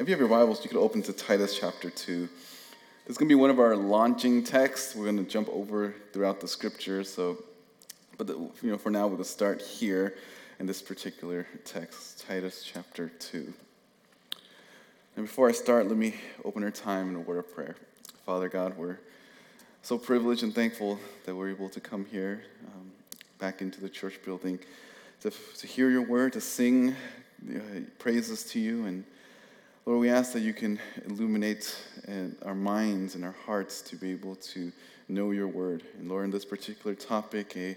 if you have your Bibles, you could open to Titus chapter 2. This is going to be one of our launching texts. We're going to jump over throughout the scripture. So, but the, you know, for now, we'll start here in this particular text, Titus chapter 2. And before I start, let me open our time in a word of prayer. Father God, we're so privileged and thankful that we're able to come here um, back into the church building to, to hear your word, to sing uh, praises to you. And Lord, we ask that you can illuminate uh, our minds and our hearts to be able to know your word. And Lord, in this particular topic, a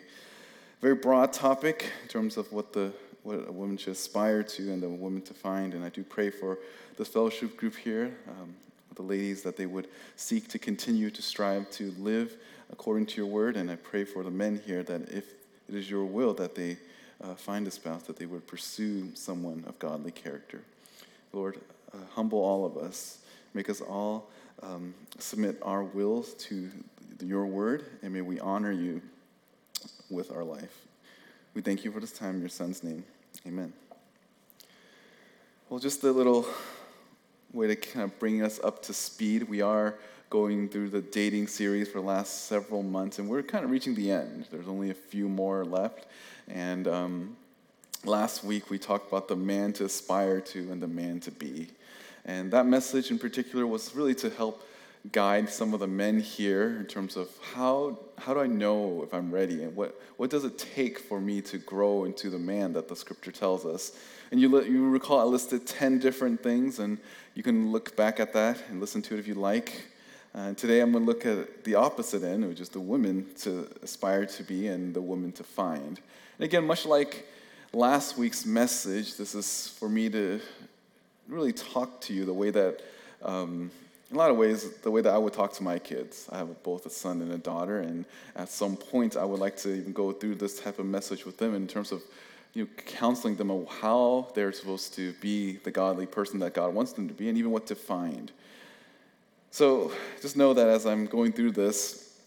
very broad topic in terms of what the what a woman should aspire to and the woman to find. And I do pray for this fellowship group here, um, the ladies, that they would seek to continue to strive to live according to your word. And I pray for the men here that if it is your will that they uh, find a spouse, that they would pursue someone of godly character. Lord, uh, humble all of us. Make us all um, submit our wills to your word, and may we honor you with our life. We thank you for this time in your son's name. Amen. Well, just a little way to kind of bring us up to speed. We are going through the dating series for the last several months, and we're kind of reaching the end. There's only a few more left. And um, last week we talked about the man to aspire to and the man to be. And that message in particular was really to help guide some of the men here in terms of how, how do I know if I'm ready and what, what does it take for me to grow into the man that the scripture tells us. And you, you recall I listed 10 different things, and you can look back at that and listen to it if you like. Uh, today I'm going to look at the opposite end, which is the woman to aspire to be and the woman to find. And again, much like last week's message, this is for me to really talk to you the way that, um, in a lot of ways, the way that I would talk to my kids. I have both a son and a daughter, and at some point, I would like to even go through this type of message with them in terms of you know, counseling them on how they're supposed to be the godly person that God wants them to be, and even what to find. So just know that as I'm going through this,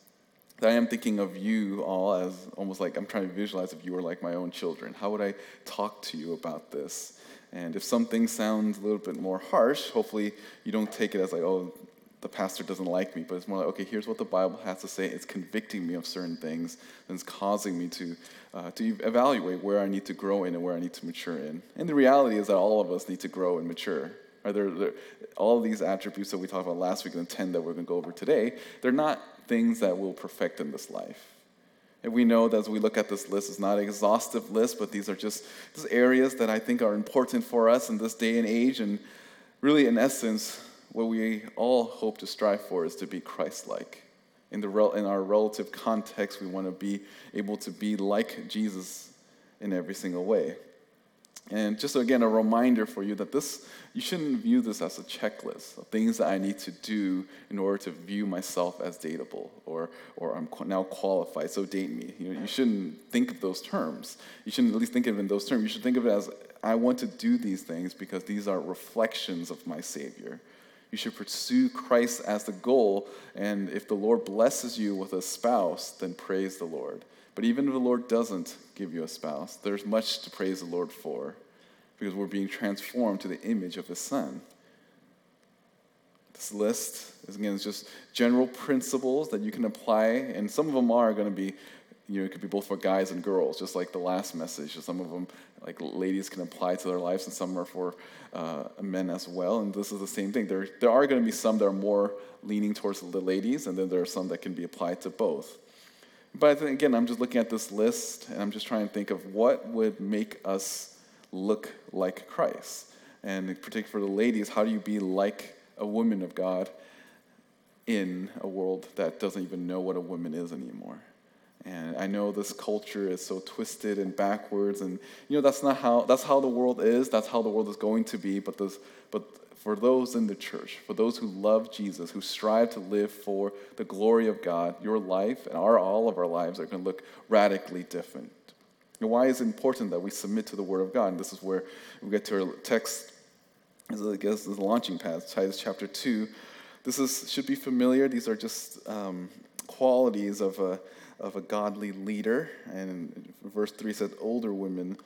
that I am thinking of you all as almost like I'm trying to visualize if you were like my own children. How would I talk to you about this? And if something sounds a little bit more harsh, hopefully you don't take it as like, oh, the pastor doesn't like me, but it's more like, okay, here's what the Bible has to say. It's convicting me of certain things and it's causing me to, uh, to evaluate where I need to grow in and where I need to mature in. And the reality is that all of us need to grow and mature. Are all these attributes that we talked about last week and the 10 that we're going to go over today, they're not things that will perfect in this life. And we know that as we look at this list, it's not an exhaustive list, but these are just, just areas that I think are important for us in this day and age. And really, in essence, what we all hope to strive for is to be Christ like. In, the, in our relative context, we want to be able to be like Jesus in every single way. And just again, a reminder for you that this, you shouldn't view this as a checklist of things that I need to do in order to view myself as dateable or, or I'm now qualified, so date me. You, know, you shouldn't think of those terms. You shouldn't at least think of it in those terms. You should think of it as I want to do these things because these are reflections of my Savior. You should pursue Christ as the goal, and if the Lord blesses you with a spouse, then praise the Lord. But even if the Lord doesn't give you a spouse, there's much to praise the Lord for because we're being transformed to the image of His Son. This list is, again, just general principles that you can apply, and some of them are going to be, you know, it could be both for guys and girls, just like the last message. Some of them, like ladies, can apply to their lives, and some are for uh, men as well. And this is the same thing. There, there are going to be some that are more leaning towards the ladies, and then there are some that can be applied to both. But again, I'm just looking at this list and I'm just trying to think of what would make us look like Christ. And in particular for the ladies, how do you be like a woman of God in a world that doesn't even know what a woman is anymore? And I know this culture is so twisted and backwards, and you know that's not how that's how the world is. That's how the world is going to be. But this, but for those in the church, for those who love Jesus, who strive to live for the glory of God, your life and our, all of our lives are going to look radically different. And why is it important that we submit to the Word of God? And this is where we get to our text, as I guess, the launching pad, Titus chapter 2. This is, should be familiar. These are just um, qualities of a, of a godly leader. And verse 3 says, Older women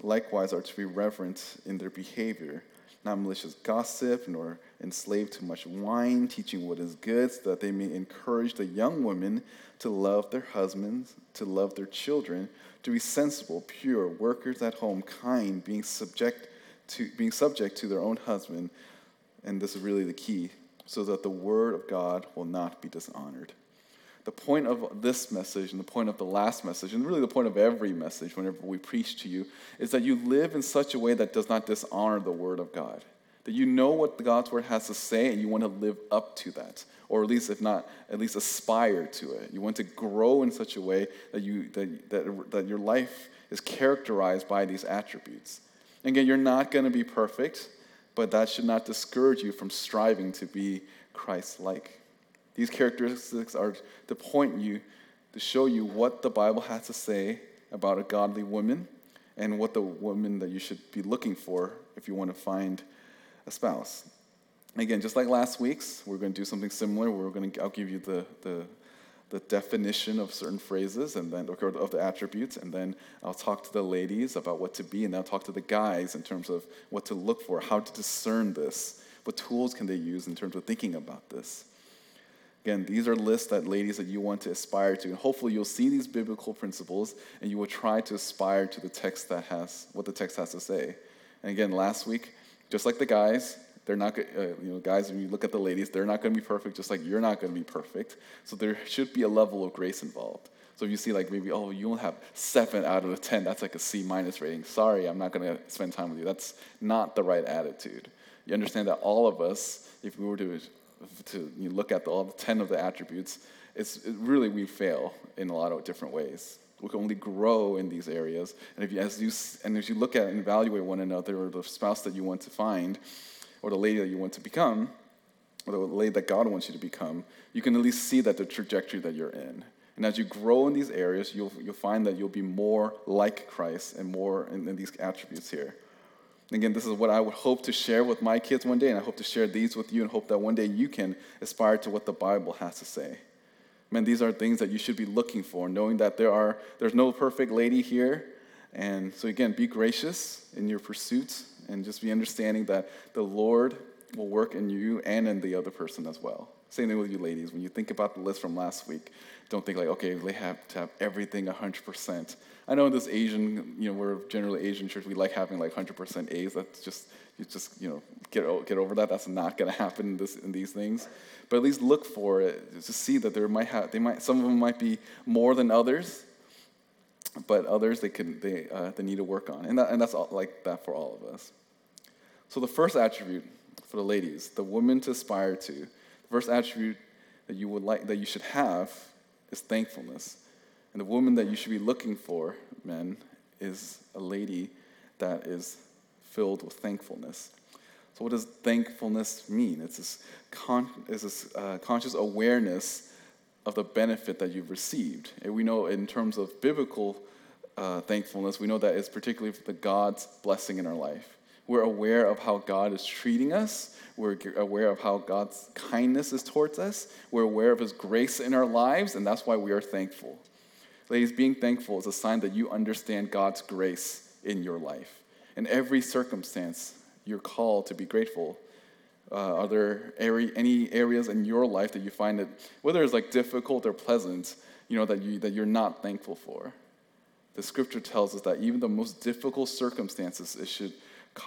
likewise are to be reverent in their behavior not malicious gossip, nor enslaved to much wine, teaching what is good, so that they may encourage the young women to love their husbands, to love their children, to be sensible, pure, workers at home, kind, being subject to being subject to their own husband, and this is really the key, so that the word of God will not be dishonored. The point of this message and the point of the last message, and really the point of every message whenever we preach to you, is that you live in such a way that does not dishonor the word of God. That you know what God's word has to say and you want to live up to that. Or at least, if not, at least aspire to it. You want to grow in such a way that, you, that, that, that your life is characterized by these attributes. Again, you're not going to be perfect, but that should not discourage you from striving to be Christ like. These characteristics are to point you, to show you what the Bible has to say about a godly woman and what the woman that you should be looking for if you want to find a spouse. Again, just like last week's, we're going to do something similar. We're going to, I'll give you the, the, the definition of certain phrases and then of the attributes, and then I'll talk to the ladies about what to be, and I'll talk to the guys in terms of what to look for, how to discern this, what tools can they use in terms of thinking about this. Again, these are lists that ladies that you want to aspire to. And hopefully you'll see these biblical principles and you will try to aspire to the text that has what the text has to say. And again, last week, just like the guys, they're not, uh, you know, guys, when you look at the ladies, they're not going to be perfect, just like you're not going to be perfect. So there should be a level of grace involved. So if you see like maybe, oh, you only have seven out of a 10, that's like a C minus rating. Sorry, I'm not going to spend time with you. That's not the right attitude. You understand that all of us, if we were to to you look at the, all the 10 of the attributes, it's it really we fail in a lot of different ways. We can only grow in these areas. And if you, as you, and as you look at and evaluate one another, or the spouse that you want to find, or the lady that you want to become, or the lady that God wants you to become, you can at least see that the trajectory that you're in. And as you grow in these areas, you'll, you'll find that you'll be more like Christ and more in, in these attributes here. Again, this is what I would hope to share with my kids one day, and I hope to share these with you and hope that one day you can aspire to what the Bible has to say. Man, these are things that you should be looking for, knowing that there are there's no perfect lady here. And so again, be gracious in your pursuits and just be understanding that the Lord will work in you and in the other person as well. Same thing with you ladies. When you think about the list from last week, don't think like, okay, they have to have everything 100%. I know in this Asian, you know, we're generally Asian church, we like having like 100% A's. That's just, you just, you know, get, get over that. That's not going to happen in, this, in these things. But at least look for it to see that there might have, they might, some of them might be more than others, but others they, can, they, uh, they need to work on. And, that, and that's all, like that for all of us. So the first attribute for the ladies, the woman to aspire to, the first attribute that you would like, that you should have is thankfulness. And the woman that you should be looking for, men, is a lady that is filled with thankfulness. So, what does thankfulness mean? It's this, con- it's this uh, conscious awareness of the benefit that you've received. And we know, in terms of biblical uh, thankfulness, we know that it's particularly for the God's blessing in our life. We're aware of how God is treating us. We're aware of how God's kindness is towards us. We're aware of His grace in our lives, and that's why we are thankful. Ladies, being thankful is a sign that you understand God's grace in your life. In every circumstance, you're called to be grateful. Uh, are there area, any areas in your life that you find that, whether it's like difficult or pleasant, you know, that, you, that you're not thankful for? The scripture tells us that even the most difficult circumstances, it should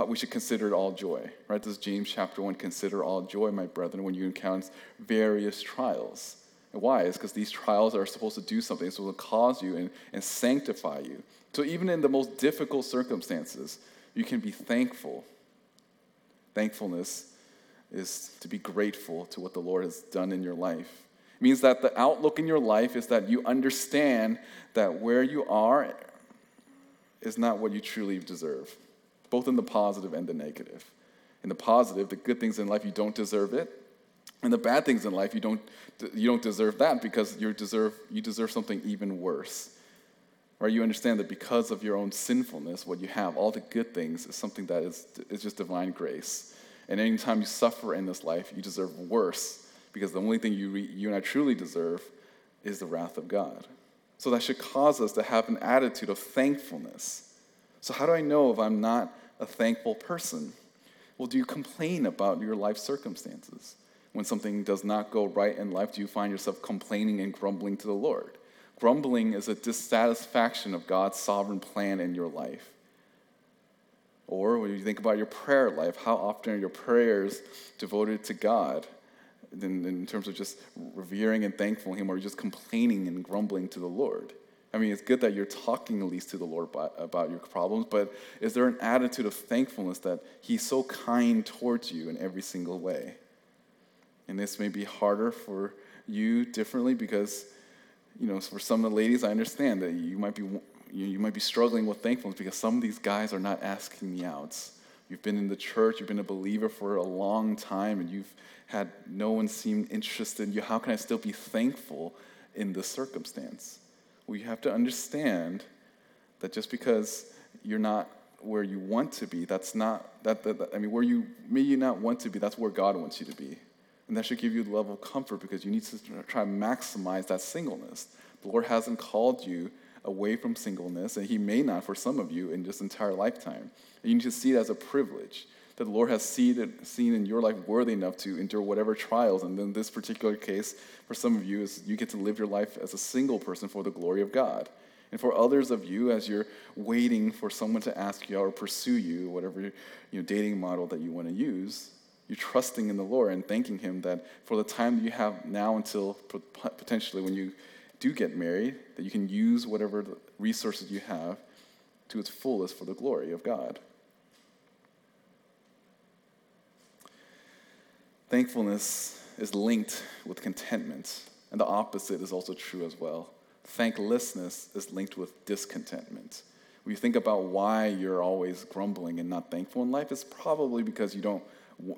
we should consider it all joy, right? This is James chapter 1 consider all joy, my brethren, when you encounter various trials. And why? It's because these trials are supposed to do something, so it will cause you and, and sanctify you. So even in the most difficult circumstances, you can be thankful. Thankfulness is to be grateful to what the Lord has done in your life. It means that the outlook in your life is that you understand that where you are is not what you truly deserve both in the positive and the negative. In the positive, the good things in life, you don't deserve it. And the bad things in life, you don't, you don't deserve that because you deserve, you deserve something even worse. Right? You understand that because of your own sinfulness, what you have, all the good things, is something that is, is just divine grace. And anytime you suffer in this life, you deserve worse because the only thing you, re, you and I truly deserve is the wrath of God. So that should cause us to have an attitude of thankfulness. So, how do I know if I'm not a thankful person. Well, do you complain about your life circumstances? When something does not go right in life, do you find yourself complaining and grumbling to the Lord? Grumbling is a dissatisfaction of God's sovereign plan in your life. Or when you think about your prayer life, how often are your prayers devoted to God in, in terms of just revering and thankful Him, or just complaining and grumbling to the Lord? I mean, it's good that you're talking at least to the Lord about, about your problems, but is there an attitude of thankfulness that He's so kind towards you in every single way? And this may be harder for you differently because, you know, for some of the ladies, I understand that you might be you, might be struggling with thankfulness because some of these guys are not asking me out. You've been in the church, you've been a believer for a long time, and you've had no one seem interested in you. How can I still be thankful in this circumstance? Well, you have to understand that just because you're not where you want to be, that's not, that, that, that I mean, where you may you not want to be, that's where God wants you to be. And that should give you a level of comfort because you need to try to maximize that singleness. The Lord hasn't called you away from singleness, and He may not for some of you in this entire lifetime. And you need to see it as a privilege that the Lord has seen, seen in your life worthy enough to endure whatever trials. And then this particular case, for some of you, is you get to live your life as a single person for the glory of God. And for others of you, as you're waiting for someone to ask you or pursue you, whatever you know, dating model that you want to use, you're trusting in the Lord and thanking Him that for the time that you have now until potentially when you do get married, that you can use whatever resources you have to its fullest for the glory of God. Thankfulness is linked with contentment, and the opposite is also true as well. Thanklessness is linked with discontentment. When you think about why you're always grumbling and not thankful in life, it's probably because you don't.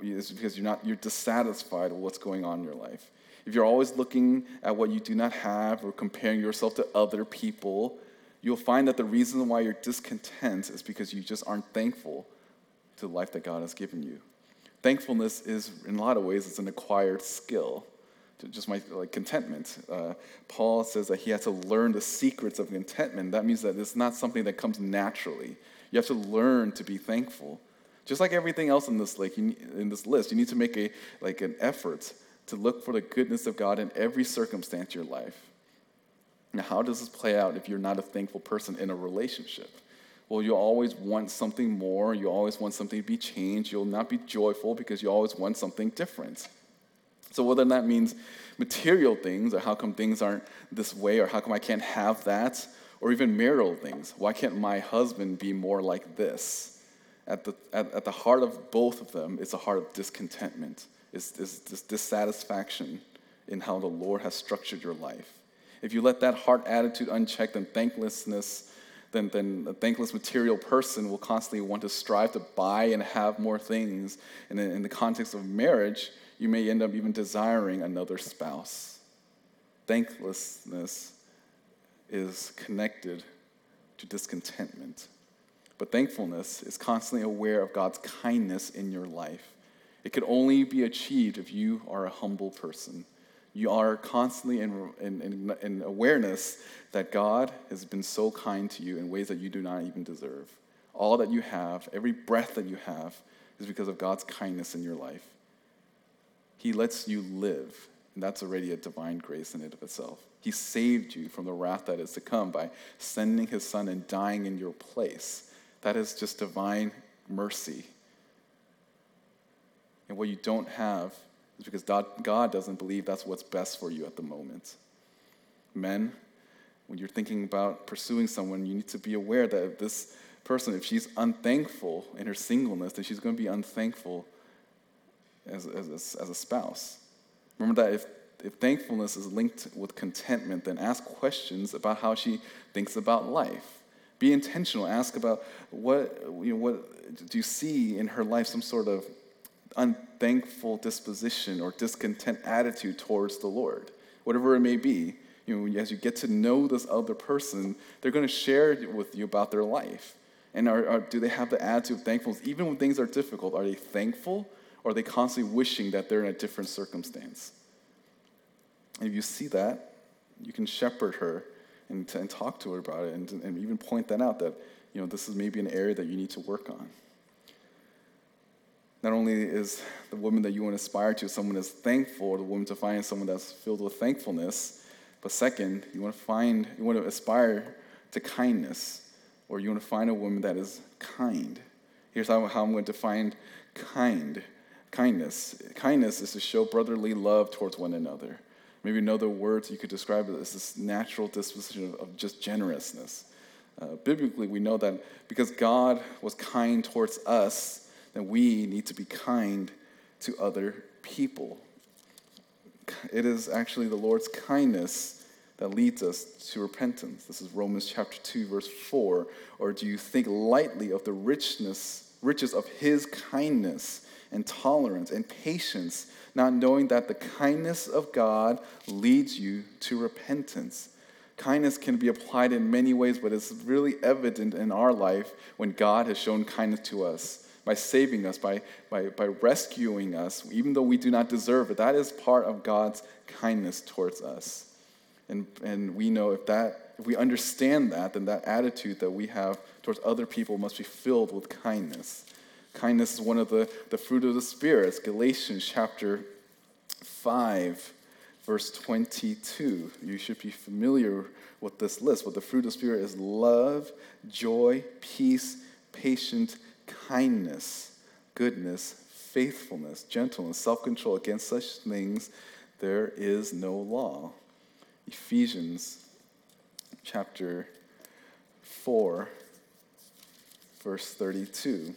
It's because you're not. You're dissatisfied with what's going on in your life if you're always looking at what you do not have or comparing yourself to other people, you'll find that the reason why you're discontent is because you just aren't thankful to the life that God has given you. Thankfulness is, in a lot of ways, it's an acquired skill. Just my like contentment. Uh, Paul says that he had to learn the secrets of contentment. That means that it's not something that comes naturally. You have to learn to be thankful. Just like everything else in this, like in this list, you need to make a like an effort to look for the goodness of God in every circumstance of your life. Now, how does this play out if you're not a thankful person in a relationship? Well, you always want something more. You always want something to be changed. You'll not be joyful because you always want something different. So, whether that means material things, or how come things aren't this way, or how come I can't have that, or even marital things, why can't my husband be more like this? At the, at, at the heart of both of them is a heart of discontentment is, is this dissatisfaction in how the Lord has structured your life. If you let that heart attitude unchecked, then thanklessness, then, then a thankless material person will constantly want to strive to buy and have more things. And in, in the context of marriage, you may end up even desiring another spouse. Thanklessness is connected to discontentment. But thankfulness is constantly aware of God's kindness in your life. It could only be achieved if you are a humble person. You are constantly in, in, in, in, awareness that God has been so kind to you in ways that you do not even deserve. All that you have, every breath that you have, is because of God's kindness in your life. He lets you live, and that's already a divine grace in and of itself. He saved you from the wrath that is to come by sending his son and dying in your place. That is just divine mercy and what you don't have is because God doesn't believe that's what's best for you at the moment. Men, when you're thinking about pursuing someone, you need to be aware that if this person, if she's unthankful in her singleness, then she's going to be unthankful as, as, as a spouse. Remember that if, if thankfulness is linked with contentment, then ask questions about how she thinks about life. Be intentional. Ask about what, you know, what do you see in her life, some sort of unthankful disposition or discontent attitude towards the Lord, whatever it may be. You know, as you get to know this other person, they're going to share with you about their life. And are, are, do they have the attitude of thankfulness? Even when things are difficult, are they thankful or are they constantly wishing that they're in a different circumstance? And if you see that, you can shepherd her and, and talk to her about it and, and even point that out that, you know, this is maybe an area that you need to work on. Not only is the woman that you want to aspire to someone that's thankful, the woman to find someone that's filled with thankfulness, but second, you want to find, you want to aspire to kindness, or you want to find a woman that is kind. Here's how, how I'm going to find kind. Kindness. Kindness is to show brotherly love towards one another. Maybe another word you could describe it as this natural disposition of, just generousness. Uh, biblically, we know that because God was kind towards us, then we need to be kind to other people. It is actually the Lord's kindness that leads us to repentance. This is Romans chapter 2 verse 4. Or do you think lightly of the richness riches of his kindness and tolerance and patience, not knowing that the kindness of God leads you to repentance? Kindness can be applied in many ways, but it's really evident in our life when God has shown kindness to us by saving us, by, by, by rescuing us, even though we do not deserve it. That is part of God's kindness towards us. And, and we know if that if we understand that, then that attitude that we have towards other people must be filled with kindness. Kindness is one of the, the fruit of the Spirit. Galatians chapter 5, verse 22. You should be familiar with this list. But the fruit of the Spirit is love, joy, peace, patience, kindness, goodness, faithfulness, gentleness, self control. Against such things there is no law. Ephesians chapter 4, verse 32.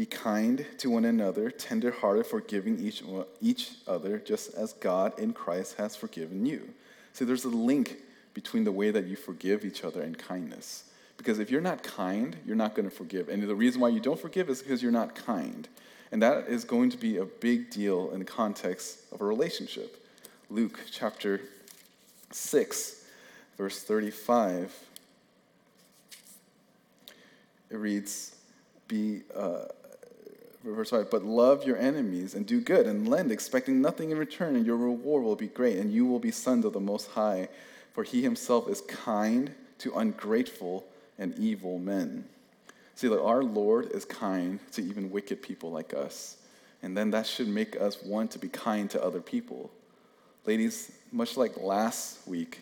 Be kind to one another, tenderhearted, forgiving each, each other, just as God in Christ has forgiven you. See, there's a link between the way that you forgive each other and kindness. Because if you're not kind, you're not going to forgive. And the reason why you don't forgive is because you're not kind. And that is going to be a big deal in the context of a relationship. Luke chapter 6, verse 35. It reads, Be, uh, verse 5, but love your enemies and do good and lend, expecting nothing in return, and your reward will be great, and you will be sons of the Most High, for he himself is kind to ungrateful and evil men. See, that our Lord is kind to even wicked people like us. And then that should make us want to be kind to other people. Ladies, much like last week,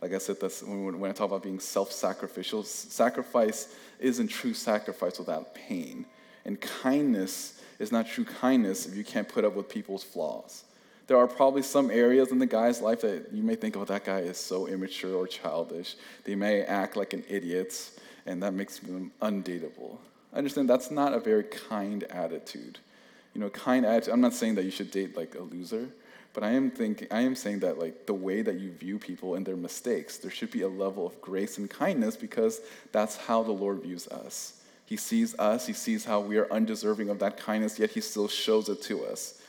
like I said, that's when, when I talk about being self sacrificial, sacrifice isn't true sacrifice without pain. And kindness is not true kindness if you can't put up with people's flaws. There are probably some areas in the guy's life that you may think, oh, that guy is so immature or childish. They may act like an idiot and that makes them undateable. I understand that's not a very kind attitude. You know, kind attitude, I'm not saying that you should date like a loser, but I am thinking I am saying that like the way that you view people and their mistakes, there should be a level of grace and kindness because that's how the Lord views us. He sees us, he sees how we are undeserving of that kindness, yet he still shows it to us.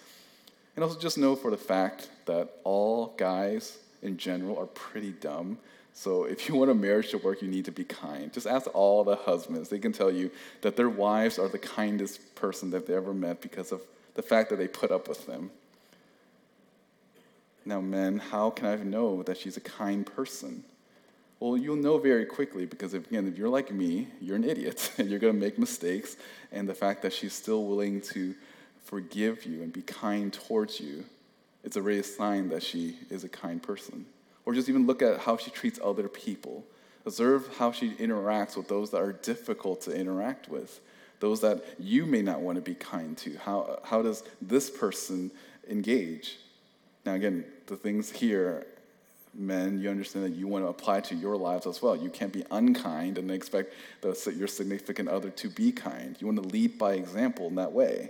And also just know for the fact that all guys in general are pretty dumb so if you want a marriage to work, you need to be kind. Just ask all the husbands. They can tell you that their wives are the kindest person that they ever met because of the fact that they put up with them. Now, men, how can I know that she's a kind person? Well, you'll know very quickly because, if, again, if you're like me, you're an idiot and you're going to make mistakes. And the fact that she's still willing to forgive you and be kind towards you, it's a real sign that she is a kind person. Or just even look at how she treats other people. Observe how she interacts with those that are difficult to interact with, those that you may not want to be kind to. How, how does this person engage? Now, again, the things here, men, you understand that you want to apply to your lives as well. You can't be unkind and expect the, your significant other to be kind. You want to lead by example in that way.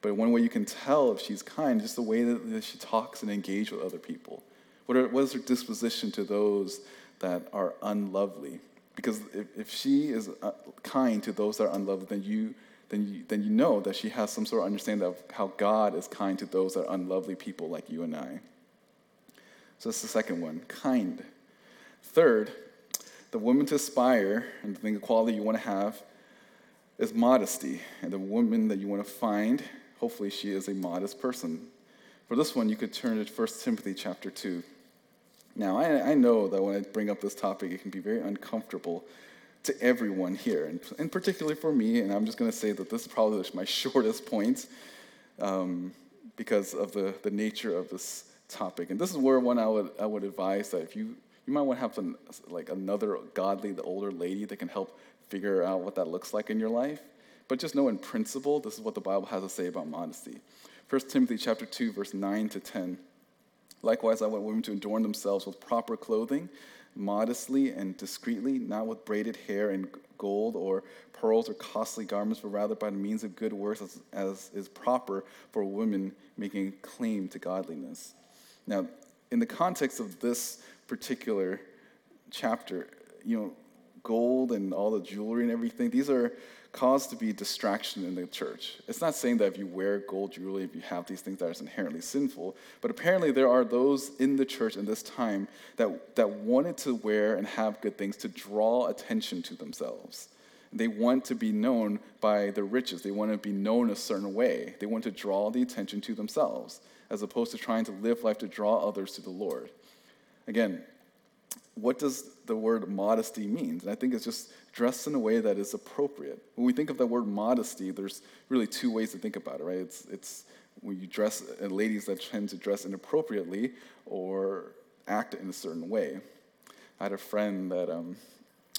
But one way you can tell if she's kind is just the way that she talks and engages with other people. What, are, what is her disposition to those that are unlovely? Because if, if she is uh, kind to those that are unlovely, then you, then, you, then you know that she has some sort of understanding of how God is kind to those that are unlovely people like you and I. So that's the second one kind. Third, the woman to aspire and the thing, quality you want to have is modesty. And the woman that you want to find, hopefully, she is a modest person. For this one, you could turn to 1 Timothy chapter 2. Now, I, I know that when I bring up this topic, it can be very uncomfortable to everyone here, and, and particularly for me. And I'm just going to say that this is probably my shortest point um, because of the, the nature of this topic. And this is where one I would, I would advise that if you, you might want to have some, like another godly, the older lady that can help figure out what that looks like in your life. But just know in principle, this is what the Bible has to say about modesty. 1 Timothy chapter 2, verse 9 to 10. Likewise, I want women to adorn themselves with proper clothing, modestly and discreetly, not with braided hair and gold or pearls or costly garments, but rather by the means of good works as, as is proper for women making claim to godliness. Now, in the context of this particular chapter, you know, gold and all the jewelry and everything, these are caused to be distraction in the church. It's not saying that if you wear gold jewelry, if you have these things that is inherently sinful, but apparently there are those in the church in this time that, that wanted to wear and have good things to draw attention to themselves. They want to be known by their riches. They want to be known a certain way. They want to draw the attention to themselves, as opposed to trying to live life to draw others to the Lord. Again, what does the word modesty mean? And I think it's just dressed in a way that is appropriate. When we think of the word modesty, there's really two ways to think about it, right? It's, it's when you dress, and ladies that tend to dress inappropriately or act in a certain way. I had a friend that um,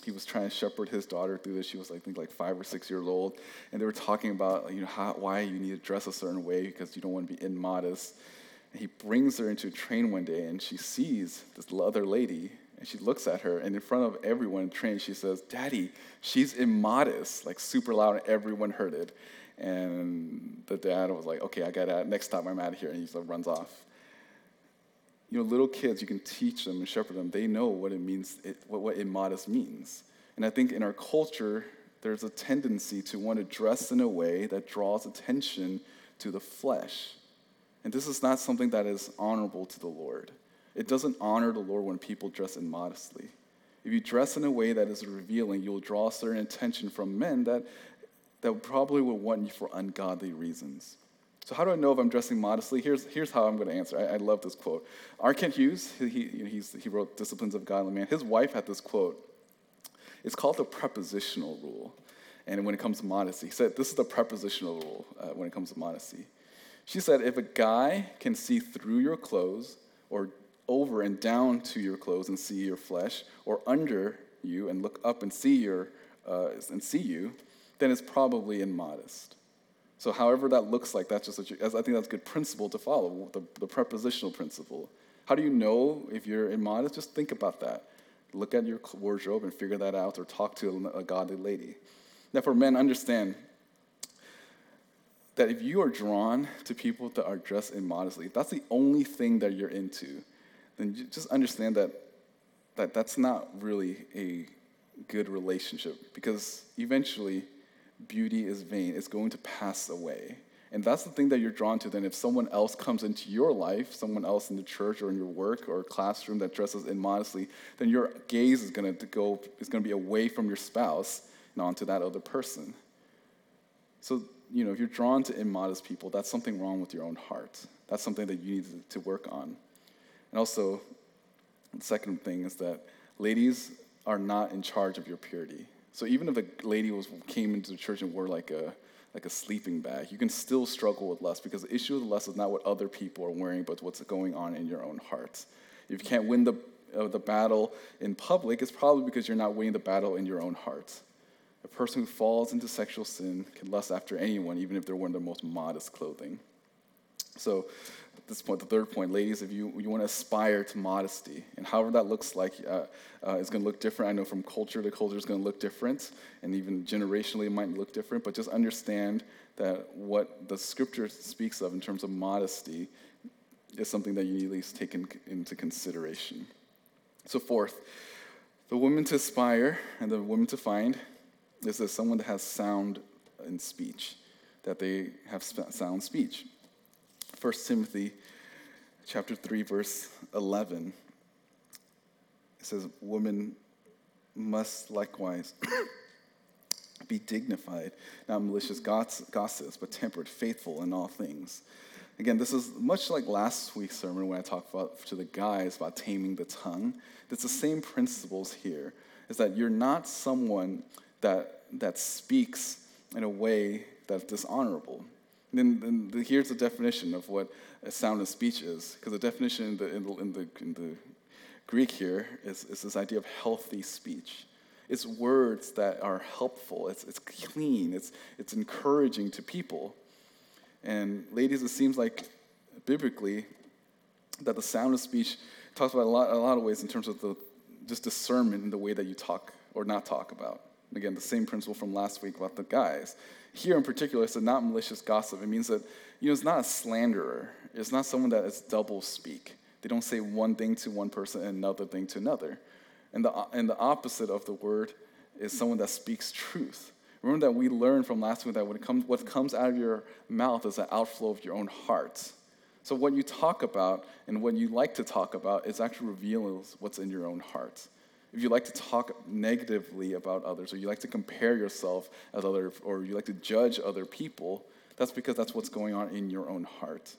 he was trying to shepherd his daughter through this. She was, I think, like five or six years old, and they were talking about, you know, how, why you need to dress a certain way because you don't want to be immodest. And he brings her into a train one day, and she sees this other lady and she looks at her, and in front of everyone in train, she says, Daddy, she's immodest, like super loud, and everyone heard it. And the dad was like, Okay, I got it. Next time I'm out of here. And he just runs off. You know, little kids, you can teach them and shepherd them. They know what it means, it, what, what immodest means. And I think in our culture, there's a tendency to want to dress in a way that draws attention to the flesh. And this is not something that is honorable to the Lord. It doesn't honor the Lord when people dress immodestly. If you dress in a way that is revealing, you'll draw certain attention from men that, that probably will want you for ungodly reasons. So, how do I know if I'm dressing modestly? Here's, here's how I'm going to answer. I, I love this quote. R. Kent Hughes, he, he, he wrote Disciplines of Godly Man. His wife had this quote. It's called the prepositional rule. And when it comes to modesty, he said, This is the prepositional rule uh, when it comes to modesty. She said, If a guy can see through your clothes or over and down to your clothes and see your flesh, or under you and look up and see your uh, and see you, then it's probably immodest. So, however that looks like, that's just you, I think that's a good principle to follow, the, the prepositional principle. How do you know if you're immodest? Just think about that. Look at your wardrobe and figure that out, or talk to a, a godly lady. Now, for men, understand that if you are drawn to people that are dressed immodestly, if that's the only thing that you're into then just understand that, that that's not really a good relationship because eventually beauty is vain. It's going to pass away. And that's the thing that you're drawn to then. If someone else comes into your life, someone else in the church or in your work or classroom that dresses immodestly, then your gaze is going to go is going to be away from your spouse and onto that other person. So, you know, if you're drawn to immodest people, that's something wrong with your own heart. That's something that you need to work on. And also, the second thing is that ladies are not in charge of your purity. So even if a lady was, came into the church and wore like a, like a sleeping bag, you can still struggle with lust because the issue of lust is not what other people are wearing, but what's going on in your own heart. If you can't win the, uh, the battle in public, it's probably because you're not winning the battle in your own heart. A person who falls into sexual sin can lust after anyone, even if they're wearing the most modest clothing. So this point, the third point, ladies, if you, you want to aspire to modesty, and however that looks like, uh, uh, is going to look different. I know from culture to culture is going to look different, and even generationally it might look different, but just understand that what the scripture speaks of in terms of modesty is something that you need at least take in, into consideration. So, fourth, the woman to aspire and the woman to find is that someone that has sound in speech, that they have sound speech. 1 Timothy chapter 3 verse 11 it says women must likewise be dignified not malicious gossips but temperate faithful in all things. Again this is much like last week's sermon when i talked about to the guys about taming the tongue. It's the same principles here is that you're not someone that, that speaks in a way that's dishonorable. And then, then here's the definition of what a sound of speech is, because the definition in the, in the, in the, in the Greek here is, is this idea of healthy speech. It's words that are helpful, it's, it's clean, it's, it's encouraging to people. And ladies, it seems like biblically that the sound of speech talks about a lot, a lot of ways in terms of the just discernment in the way that you talk or not talk about. Again, the same principle from last week about the guys. Here in particular, it's a not malicious gossip. It means that you know it's not a slanderer. It's not someone that is double speak. They don't say one thing to one person and another thing to another. And the, and the opposite of the word is someone that speaks truth. Remember that we learned from last week that when it comes, what comes out of your mouth is an outflow of your own heart. So what you talk about and what you like to talk about is actually reveals what's in your own heart. If you like to talk negatively about others, or you like to compare yourself as other, or you like to judge other people, that's because that's what's going on in your own heart.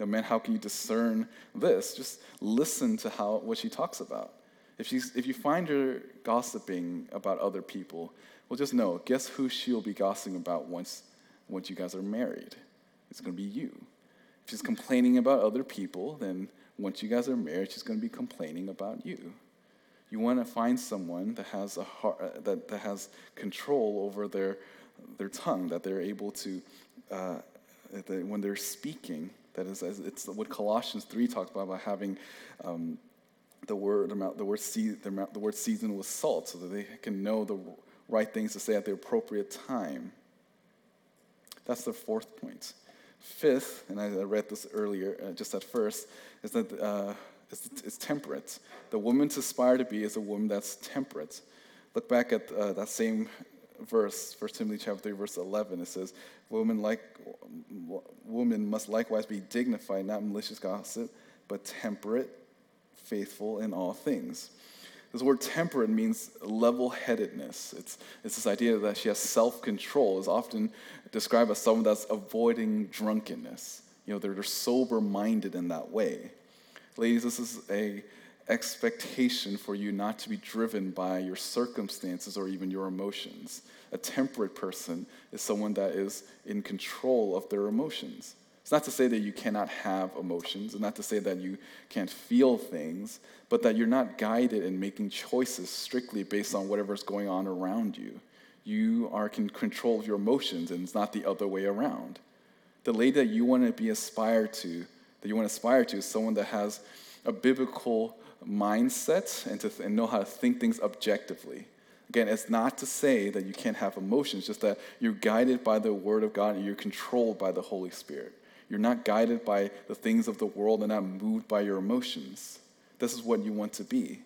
Now, man, how can you discern this? Just listen to how what she talks about. If, she's, if you find her gossiping about other people, well, just know, guess who she'll be gossiping about once, once you guys are married? It's going to be you. If she's complaining about other people, then once you guys are married, she's going to be complaining about you. You want to find someone that has, a heart, uh, that, that has control over their, their tongue, that they're able to, uh, that when they're speaking, that is, it's what Colossians 3 talks about, about having um, the word, the word, the, the word seasoned with salt so that they can know the right things to say at the appropriate time. That's the fourth point. Fifth, and I read this earlier, uh, just at first, is that uh, it's, it's, temperate. The woman to aspire to be is a woman that's temperate. Look back at uh, that same verse, 1 Timothy chapter 3, verse 11. It says, woman, like, woman must likewise be dignified, not malicious gossip, but temperate, faithful in all things. This word temperate means level headedness. It's, it's this idea that she has self control, is often described as someone that's avoiding drunkenness. You know, they're, they're sober minded in that way. Ladies, this is a expectation for you not to be driven by your circumstances or even your emotions. A temperate person is someone that is in control of their emotions. It's not to say that you cannot have emotions, and not to say that you can't feel things, but that you're not guided in making choices strictly based on whatever's going on around you. You are in control of your emotions, and it's not the other way around. The lady that you want to be aspired to, that you want to aspire to, is someone that has a biblical mindset and to th- and know how to think things objectively. Again, it's not to say that you can't have emotions, just that you're guided by the Word of God and you're controlled by the Holy Spirit. You're not guided by the things of the world and not moved by your emotions. This is what you want to be.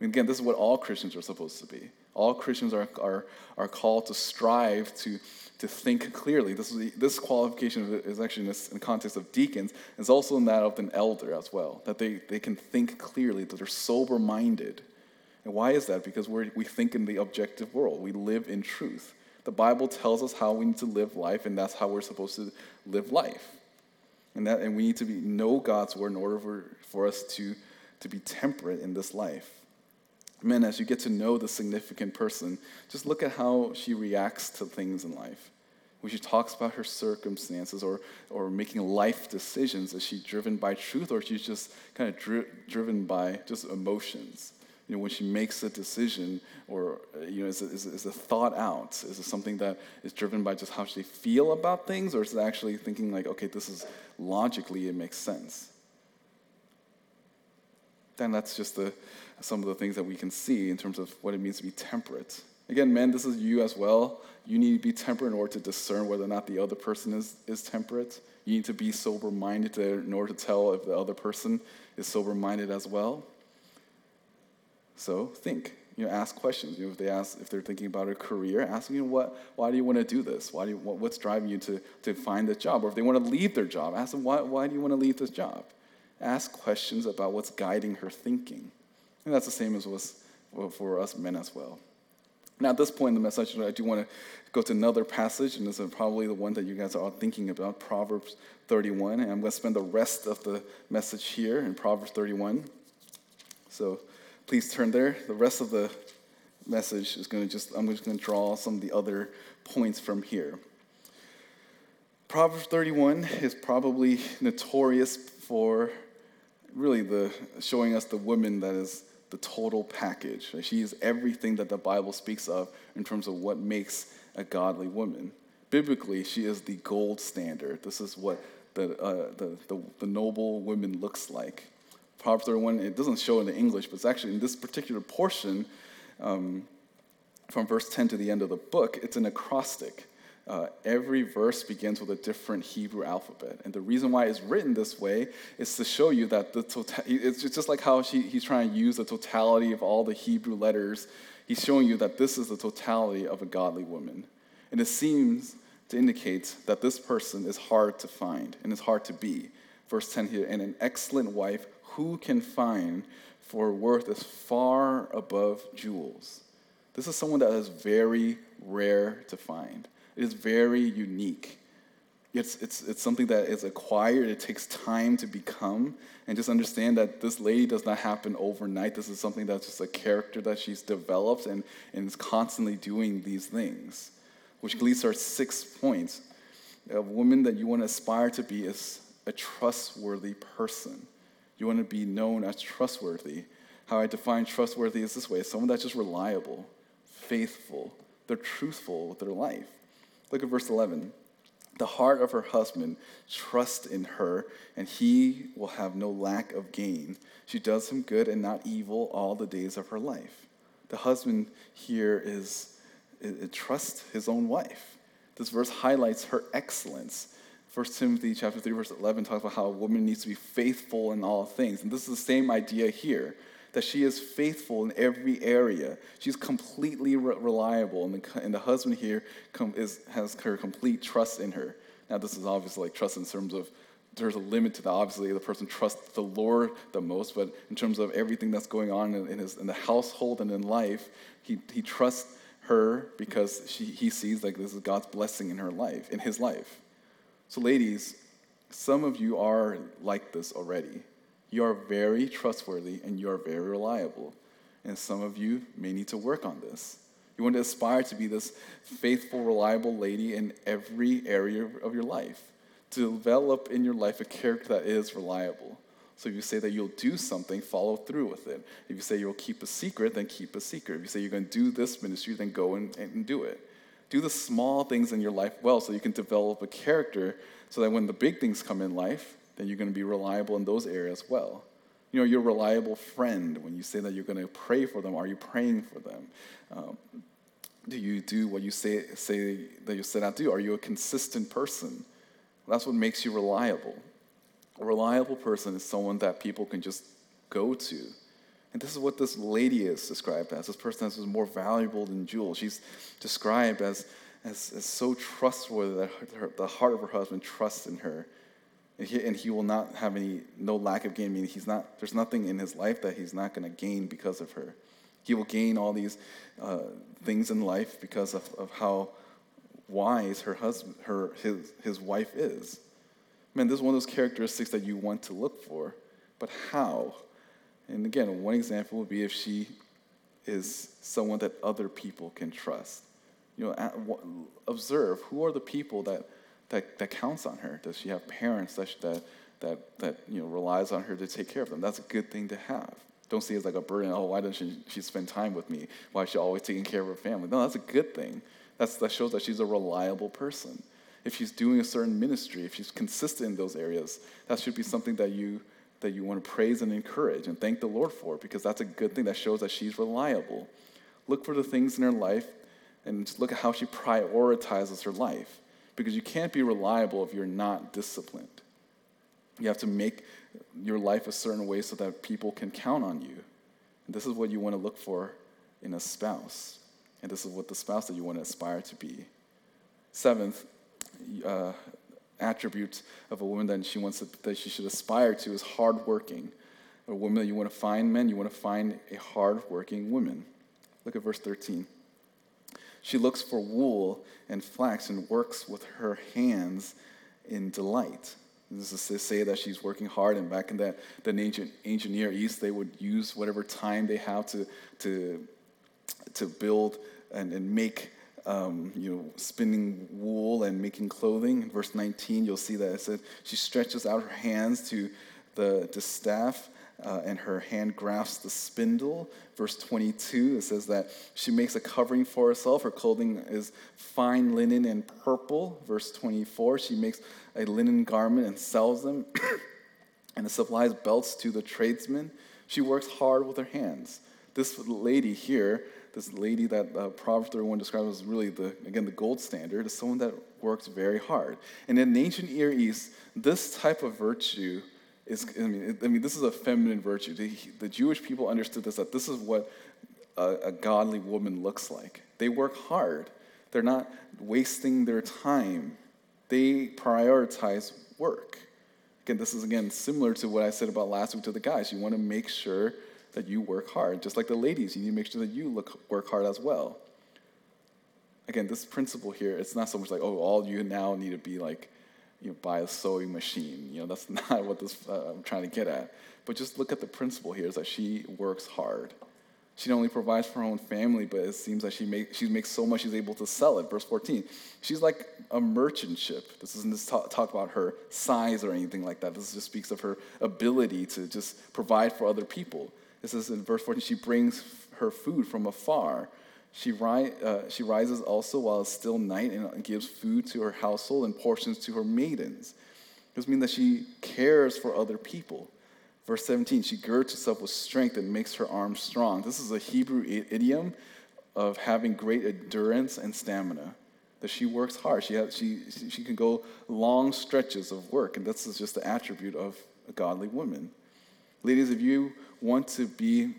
And again, this is what all Christians are supposed to be. All Christians are, are, are called to strive to, to think clearly. This, is, this qualification is actually in, in the context of deacons, is also in that of an elder as well, that they, they can think clearly, that they're sober minded. And why is that? Because we we think in the objective world, we live in truth. The Bible tells us how we need to live life, and that's how we're supposed to live life. And, that, and we need to be, know God's word in order for, for us to, to be temperate in this life. Men, as you get to know the significant person, just look at how she reacts to things in life. When she talks about her circumstances or, or making life decisions, is she driven by truth or she's just kind of dri- driven by just emotions? you know, when she makes a decision or, uh, you know, is it, is, it, is it thought out? Is it something that is driven by just how she feel about things or is it actually thinking like, okay, this is logically, it makes sense? Then that's just the, some of the things that we can see in terms of what it means to be temperate. Again, men, this is you as well. You need to be temperate in order to discern whether or not the other person is, is temperate. You need to be sober minded in order to tell if the other person is sober minded as well. So think, you know, ask questions. You know, if they ask, if they're thinking about a career, ask them, you know, what, why do you want to do this? Why do you, what, what's driving you to, to find this job? Or if they want to leave their job, ask them, why, why do you want to leave this job? Ask questions about what's guiding her thinking. And that's the same as was for us men as well. Now, at this point in the message, I do want to go to another passage, and this is probably the one that you guys are all thinking about, Proverbs 31. And I'm going to spend the rest of the message here in Proverbs 31. So please turn there. The rest of the message is going to just, I'm just going to draw some of the other points from here. Proverbs 31 is probably notorious for really the showing us the woman that is the total package. She is everything that the Bible speaks of in terms of what makes a godly woman. Biblically, she is the gold standard. This is what the, uh, the, the, the, noble woman looks like. Proverbs 31, it doesn't show in the English, but it's actually in this particular portion, um, from verse 10 to the end of the book, it's an acrostic. Uh, every verse begins with a different Hebrew alphabet. And the reason why it's written this way is to show you that the tota- it's just like how she, he's trying to use the totality of all the Hebrew letters. He's showing you that this is the totality of a godly woman. And it seems to indicate that this person is hard to find and is hard to be. Verse 10 here, and an excellent wife who can find for worth is far above jewels. This is someone that is very rare to find. It is very unique. It's, it's, it's something that is acquired, it takes time to become. And just understand that this lady does not happen overnight. This is something that's just a character that she's developed and, and is constantly doing these things. Which leads to our sixth point. A woman that you want to aspire to be is a trustworthy person. You want to be known as trustworthy. How I define trustworthy is this way someone that's just reliable, faithful, they're truthful with their life. Look at verse 11. The heart of her husband trusts in her, and he will have no lack of gain. She does him good and not evil all the days of her life. The husband here is trusts his own wife. This verse highlights her excellence. 1 Timothy chapter 3, verse 11 talks about how a woman needs to be faithful in all things. And this is the same idea here that she is faithful in every area. She's completely re- reliable, and the, and the husband here com- is, has her complete trust in her. Now, this is obviously like trust in terms of there's a limit to that. Obviously, the person trusts the Lord the most, but in terms of everything that's going on in, his, in the household and in life, he, he trusts her because she, he sees like this is God's blessing in her life, in his life. So, ladies, some of you are like this already. You are very trustworthy and you are very reliable. And some of you may need to work on this. You want to aspire to be this faithful, reliable lady in every area of your life, to develop in your life a character that is reliable. So if you say that you'll do something, follow through with it. If you say you'll keep a secret, then keep a secret. If you say you're going to do this ministry, then go and, and do it. Do the small things in your life well so you can develop a character so that when the big things come in life, then you're going to be reliable in those areas well. You know, you're a reliable friend. When you say that you're going to pray for them, are you praying for them? Um, do you do what you say, say that you set out to do? Are you a consistent person? that's what makes you reliable. A reliable person is someone that people can just go to. And this is what this lady is described as. This person is more valuable than jewels. She's described as, as, as so trustworthy that her, the heart of her husband trusts in her and he, and he will not have any no lack of gain. Meaning he's not. There's nothing in his life that he's not going to gain because of her. He will gain all these uh, things in life because of, of how wise her husband, her his his wife is. Man, this is one of those characteristics that you want to look for, but how? And again, one example would be if she is someone that other people can trust. You know, observe who are the people that that, that counts on her? Does she have parents that, that, that, that you know, relies on her to take care of them? That's a good thing to have. Don't see it as like a burden. Oh, why doesn't she, she spend time with me? Why is she always taking care of her family? No, that's a good thing. That's, that shows that she's a reliable person. If she's doing a certain ministry, if she's consistent in those areas, that should be something that you, that you want to praise and encourage and thank the Lord for because that's a good thing that shows that she's reliable. Look for the things in her life and just look at how she prioritizes her life because you can't be reliable if you're not disciplined. You have to make your life a certain way so that people can count on you. And this is what you want to look for in a spouse. And this is what the spouse that you want to aspire to be. Seventh, uh, attribute of a woman that she wants to, that she should aspire to is hardworking. A woman that you want to find men, you want to find a hardworking woman. Look at verse 13. She looks for wool and flax and works with her hands in delight. This is to say that she's working hard, and back in that the ancient, ancient Near East, they would use whatever time they have to, to, to build and, and make um, you know, spinning wool and making clothing. In verse 19, you'll see that it said she stretches out her hands to the, the staff, uh, and her hand grasps the spindle. Verse 22, it says that she makes a covering for herself. Her clothing is fine linen and purple. Verse 24, she makes a linen garment and sells them, and supplies belts to the tradesmen. She works hard with her hands. This lady here this lady that uh, Proverbs 31 describes as really the again the gold standard is someone that works very hard. And in the ancient Near East, this type of virtue is I mean, I mean this is a feminine virtue. The, the Jewish people understood this that this is what a, a godly woman looks like. They work hard. They're not wasting their time. They prioritize work. Again, this is again similar to what I said about last week to the guys. You want to make sure that you work hard. Just like the ladies, you need to make sure that you look, work hard as well. Again, this principle here, it's not so much like, oh, all you now need to be like, you know, buy a sewing machine. You know, that's not what this uh, I'm trying to get at. But just look at the principle here is that she works hard. She not only provides for her own family, but it seems that she, make, she makes so much she's able to sell it. Verse 14. She's like a merchant ship. This isn't just talk, talk about her size or anything like that. This just speaks of her ability to just provide for other people. It says in verse 14, she brings her food from afar. She, ri- uh, she rises also while it's still night and gives food to her household and portions to her maidens. This means that she cares for other people. Verse 17, she girds herself with strength and makes her arms strong. This is a Hebrew idiom of having great endurance and stamina. That she works hard. She, has, she, she can go long stretches of work, and this is just the attribute of a godly woman. Ladies, if you want to be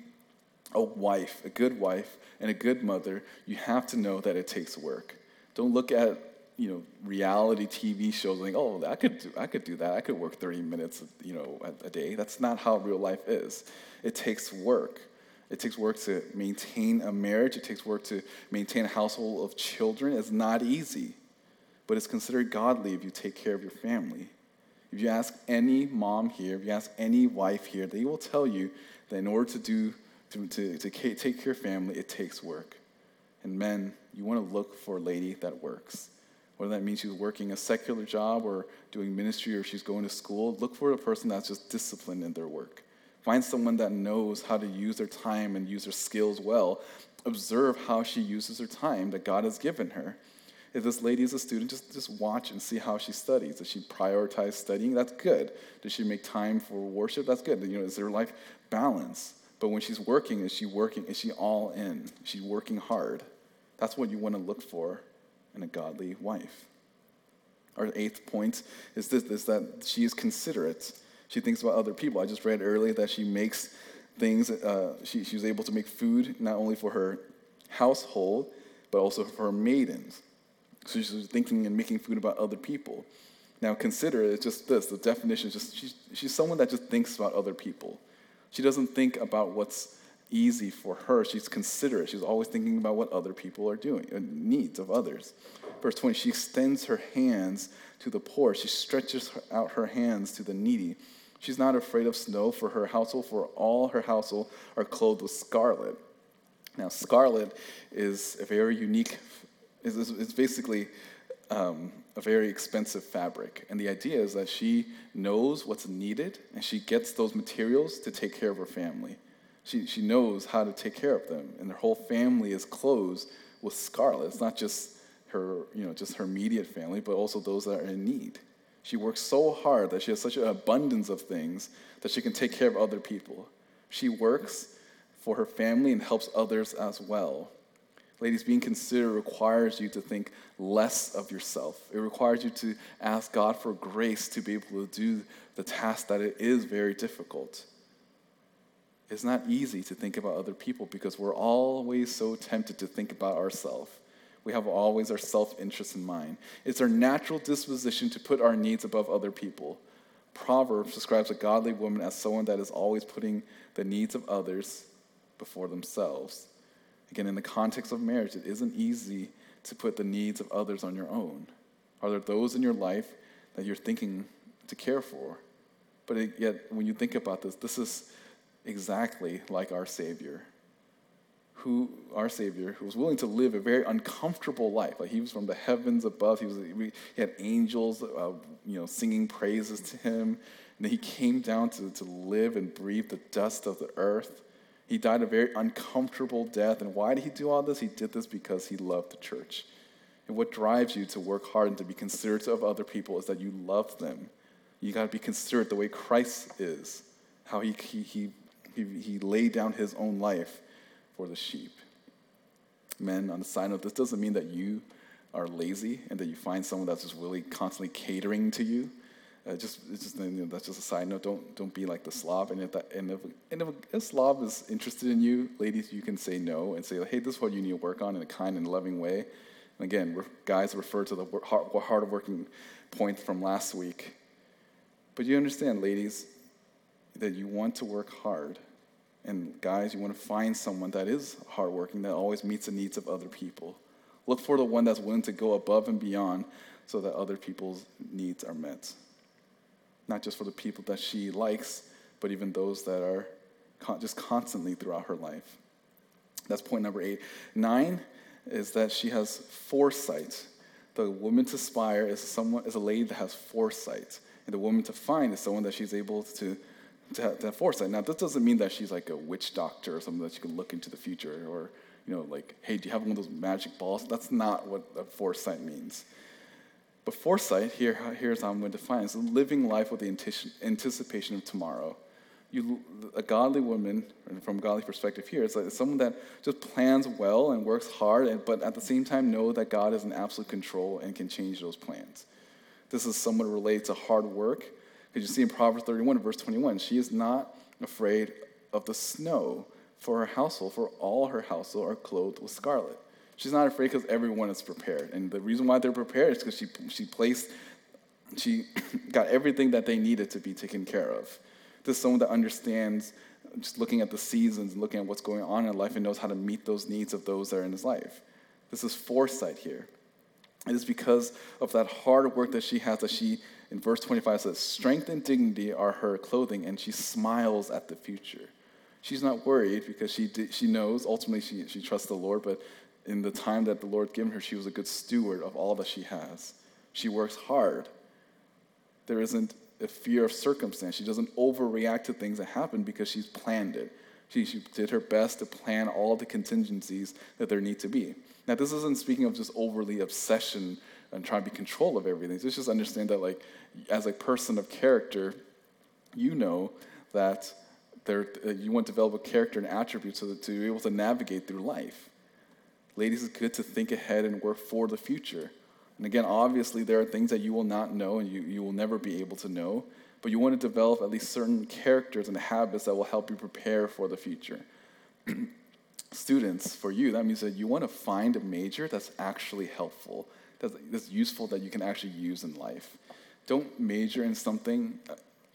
a wife, a good wife, and a good mother, you have to know that it takes work. Don't look at you know reality TV shows like, oh, I could do, I could do that. I could work 30 minutes, you know, a, a day. That's not how real life is. It takes work. It takes work to maintain a marriage. It takes work to maintain a household of children. It's not easy, but it's considered godly if you take care of your family. If you ask any mom here, if you ask any wife here, they will tell you that in order to do to, to, to take care of family, it takes work. And men, you want to look for a lady that works. Whether that means she's working a secular job or doing ministry or she's going to school, look for a person that's just disciplined in their work. Find someone that knows how to use their time and use their skills well. Observe how she uses her time that God has given her. If this lady is a student, just, just watch and see how she studies. Does she prioritize studying? That's good. Does she make time for worship? That's good. You know, is her life balance? But when she's working, is she working? Is she all in? Is she working hard? That's what you want to look for in a godly wife. Our eighth point is this is that she is considerate. She thinks about other people. I just read earlier that she makes things, uh, she, she's able to make food not only for her household, but also for her maidens. So she's thinking and making food about other people. Now consider it's just this the definition is just she's, she's someone that just thinks about other people. She doesn't think about what's easy for her. She's considerate. She's always thinking about what other people are doing, uh, needs of others. Verse 20, she extends her hands to the poor. She stretches out her hands to the needy. She's not afraid of snow for her household, for all her household are clothed with scarlet. Now, scarlet is a very unique is, is basically um, a very expensive fabric. And the idea is that she knows what's needed and she gets those materials to take care of her family. She, she knows how to take care of them. And her whole family is clothed with scarlet. It's not just her, you know, just her immediate family, but also those that are in need. She works so hard that she has such an abundance of things that she can take care of other people. She works for her family and helps others as well. Ladies, being considerate requires you to think less of yourself. It requires you to ask God for grace to be able to do the task that it is very difficult. It's not easy to think about other people because we're always so tempted to think about ourselves. We have always our self interest in mind. It's our natural disposition to put our needs above other people. Proverbs describes a godly woman as someone that is always putting the needs of others before themselves. Again, in the context of marriage, it isn't easy to put the needs of others on your own. Are there those in your life that you're thinking to care for? But it, yet, when you think about this, this is exactly like our Savior, who our Savior, who was willing to live a very uncomfortable life. Like he was from the heavens above. He was he had angels, uh, you know, singing praises to him. And then he came down to, to live and breathe the dust of the earth. He died a very uncomfortable death. And why did he do all this? He did this because he loved the church. And what drives you to work hard and to be considerate of other people is that you love them. You got to be considerate the way Christ is, how he, he, he, he, he laid down his own life for the sheep. Men, on the side note, this doesn't mean that you are lazy and that you find someone that's just really constantly catering to you. Uh, just, just you know, that's just a side note. Don't don't be like the slob. And if that, and if, and if a, slob is interested in you, ladies, you can say no and say, hey, this is what you need to work on in a kind and loving way. And again, guys refer to the hard, hard working point from last week. But you understand, ladies, that you want to work hard and guys, you want to find someone that is hardworking, that always meets the needs of other people. Look for the one that's willing to go above and beyond so that other people's needs are met. Not just for the people that she likes, but even those that are just constantly throughout her life. That's point number eight. Nine is that she has foresight. The woman to aspire is someone is a lady that has foresight, and the woman to find is someone that she's able to to have, to have foresight. Now, this doesn't mean that she's like a witch doctor or something that you can look into the future or, you know, like, hey, do you have one of those magic balls? That's not what foresight means. But foresight, here, here's how I'm going to define it, is living life with the anticipation of tomorrow. You, a godly woman, from a godly perspective here, is like someone that just plans well and works hard, and, but at the same time know that God is in absolute control and can change those plans. This is somewhat related to hard work, because you see in Proverbs 31, verse 21, she is not afraid of the snow for her household, for all her household are clothed with scarlet. She's not afraid because everyone is prepared. And the reason why they're prepared is because she, she placed, she got everything that they needed to be taken care of. This is someone that understands just looking at the seasons and looking at what's going on in life and knows how to meet those needs of those that are in his life. This is foresight here. It is because of that hard work that she has that she in verse 25 says, Strength and dignity are her clothing, and she smiles at the future. She's not worried because she, she knows, ultimately, she, she trusts the Lord, but in the time that the Lord given her, she was a good steward of all that she has. She works hard. There isn't a fear of circumstance. She doesn't overreact to things that happen because she's planned it. She, she did her best to plan all the contingencies that there need to be. Now, this isn't speaking of just overly obsession and trying to be control of everything. It's just understand that, like, as a person of character, you know that there, uh, you want to develop a character and attributes so that to be able to navigate through life. Ladies, it's good to think ahead and work for the future. And again, obviously, there are things that you will not know and you, you will never be able to know, but you want to develop at least certain characters and habits that will help you prepare for the future. Students, for you, that means that you want to find a major that's actually helpful that's, that's useful that you can actually use in life. Don't major in something.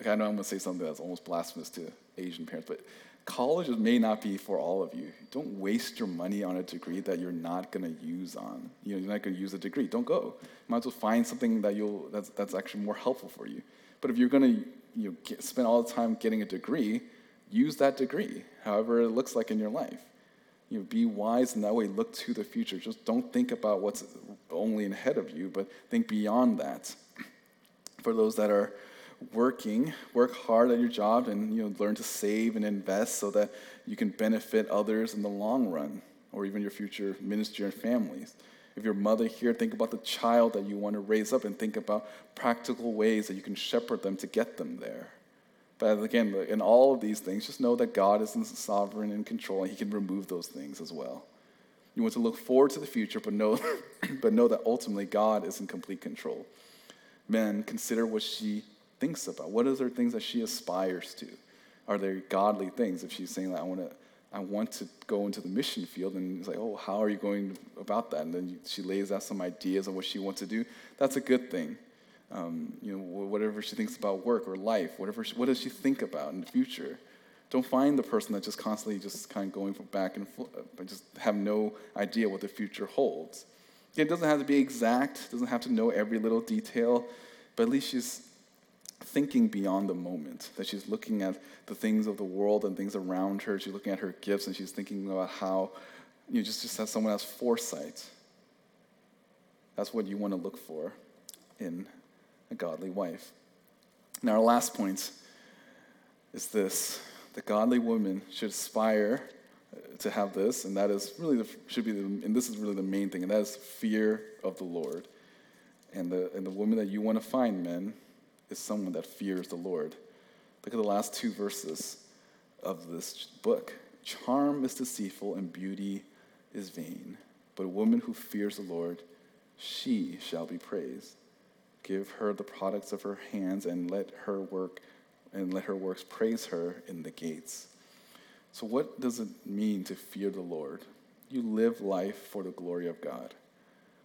I know I'm going to say something that's almost blasphemous to Asian parents, but college may not be for all of you. Don't waste your money on a degree that you're not going to use on. You know, you're not going to use a degree. Don't go. You might as well find something that you'll that's that's actually more helpful for you. But if you're going to you know, get, spend all the time getting a degree, use that degree, however it looks like in your life. You know, be wise in that way. Look to the future. Just don't think about what's only ahead of you, but think beyond that. For those that are working, work hard at your job and you know, learn to save and invest so that you can benefit others in the long run, or even your future ministry and families. If you're a mother here, think about the child that you want to raise up and think about practical ways that you can shepherd them to get them there. But again, in all of these things, just know that God is sovereign and control, and He can remove those things as well. You want to look forward to the future, but know, but know that ultimately God is in complete control. Men, consider what she thinks about. What are there things that she aspires to? Are there godly things? If she's saying, like, I want to, I want to go into the mission field, and it's like, oh, how are you going about that? And then she lays out some ideas on what she wants to do. That's a good thing. Um, you know, whatever she thinks about work or life, whatever, she, what does she think about in the future? Don't find the person that's just constantly just kind of going back and forth, but just have no idea what the future holds. It doesn't have to be exact, doesn't have to know every little detail, but at least she's thinking beyond the moment, that she's looking at the things of the world and things around her. She's looking at her gifts and she's thinking about how you know, just, just have someone has foresight. That's what you want to look for in a godly wife. Now, our last point is this the godly woman should aspire uh, to have this, and that is really the, should be the, and this is really the main thing, and that is fear of the Lord. And the, and the woman that you want to find, men, is someone that fears the Lord. Look at the last two verses of this book. Charm is deceitful and beauty is vain, but a woman who fears the Lord, she shall be praised. Give her the products of her hands and let her work and let her works praise her in the gates. So what does it mean to fear the Lord? You live life for the glory of God.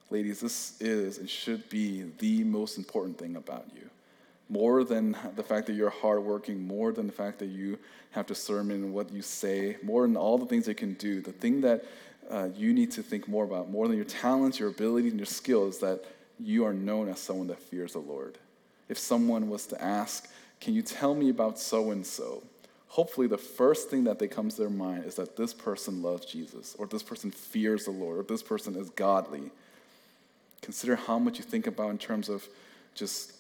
Ladies, this is and should be the most important thing about you. More than the fact that you're hardworking, more than the fact that you have to sermon what you say, more than all the things you can do, the thing that uh, you need to think more about, more than your talents, your ability, and your skills, that you are known as someone that fears the Lord. If someone was to ask, Can you tell me about so and so? Hopefully, the first thing that they comes to their mind is that this person loves Jesus, or this person fears the Lord, or this person is godly. Consider how much you think about in terms of just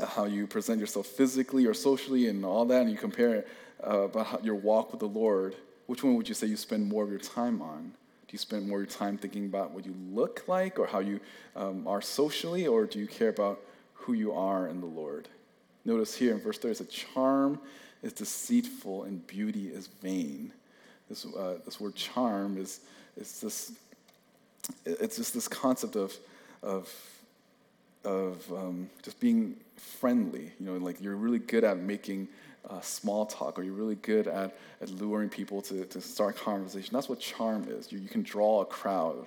how you present yourself physically or socially and all that, and you compare uh, about how, your walk with the Lord. Which one would you say you spend more of your time on? Do you spend more of your time thinking about what you look like or how you um, are socially, or do you care about who you are in the Lord? Notice here in verse 30, it says, Charm is deceitful and beauty is vain. This, uh, this word charm is, is this, it's just this concept of, of, of um, just being friendly. You know, like you're really good at making uh, small talk or you're really good at, at luring people to, to start conversation. That's what charm is. You, you can draw a crowd.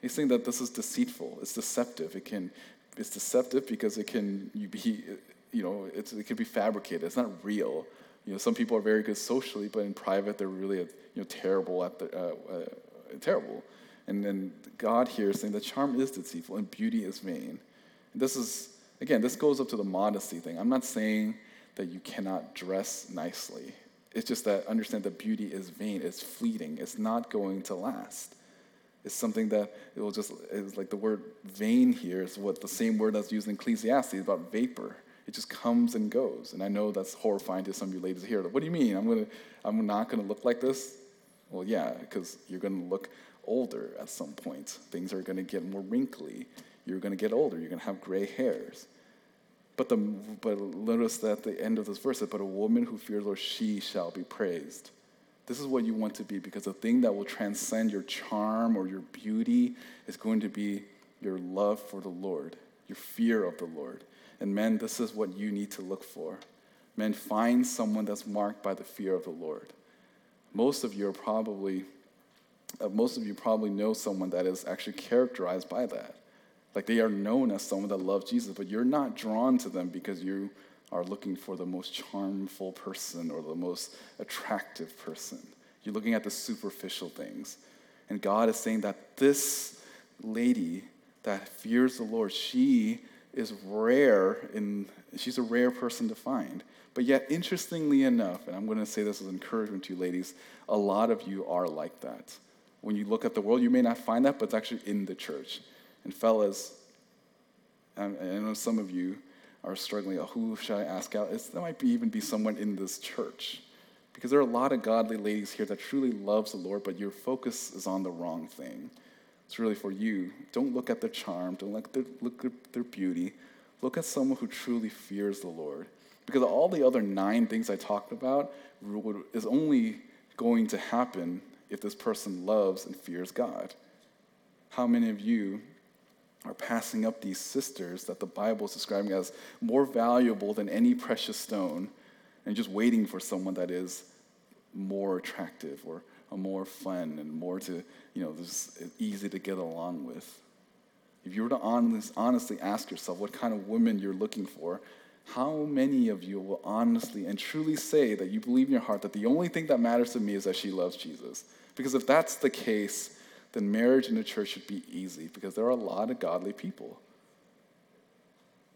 He's saying that this is deceitful. It's deceptive. It can, it's deceptive because it can you be, you know, it's, it can be fabricated. It's not real. You know, some people are very good socially, but in private they're really, you know, terrible at the, uh, uh, terrible. And then God here is saying that charm is deceitful and beauty is vain. This is, again, this goes up to the modesty thing. I'm not saying that you cannot dress nicely. It's just that understand that beauty is vain, it's fleeting, it's not going to last. It's something that it will just, it's like the word vain here is what the same word that's used in Ecclesiastes about vapor. It just comes and goes. And I know that's horrifying to some of you ladies here. Like, what do you mean? I'm, gonna, I'm not going to look like this? Well, yeah, because you're going to look older at some point. Things are going to get more wrinkly. You're going to get older. You're going to have gray hairs. But, the, but notice that at the end of this verse, but a woman who fears the Lord, she shall be praised. This is what you want to be because the thing that will transcend your charm or your beauty is going to be your love for the Lord, your fear of the Lord. And men, this is what you need to look for. Men, find someone that's marked by the fear of the Lord. Most of you are probably, uh, most of you probably know someone that is actually characterized by that. Like they are known as someone that loves Jesus, but you're not drawn to them because you are looking for the most charmful person or the most attractive person. You're looking at the superficial things. And God is saying that this lady that fears the Lord, she is rare in she's a rare person to find. But yet, interestingly enough, and I'm going to say this as encouragement to you ladies, a lot of you are like that. When you look at the world, you may not find that, but it's actually in the church. And fellas, um, I know some of you are struggling. Oh, who should I ask out? It's, there might be, even be someone in this church. Because there are a lot of godly ladies here that truly loves the Lord, but your focus is on the wrong thing. It's really for you. Don't look at their charm. Don't look at their, look at their beauty. Look at someone who truly fears the Lord. Because all the other nine things I talked about is only going to happen if this person loves and fears God. How many of you are passing up these sisters that the Bible is describing as more valuable than any precious stone and just waiting for someone that is more attractive or more fun and more to, you know, just easy to get along with. If you were to honest, honestly ask yourself what kind of woman you're looking for, how many of you will honestly and truly say that you believe in your heart that the only thing that matters to me is that she loves Jesus? Because if that's the case, then marriage in the church should be easy because there are a lot of godly people.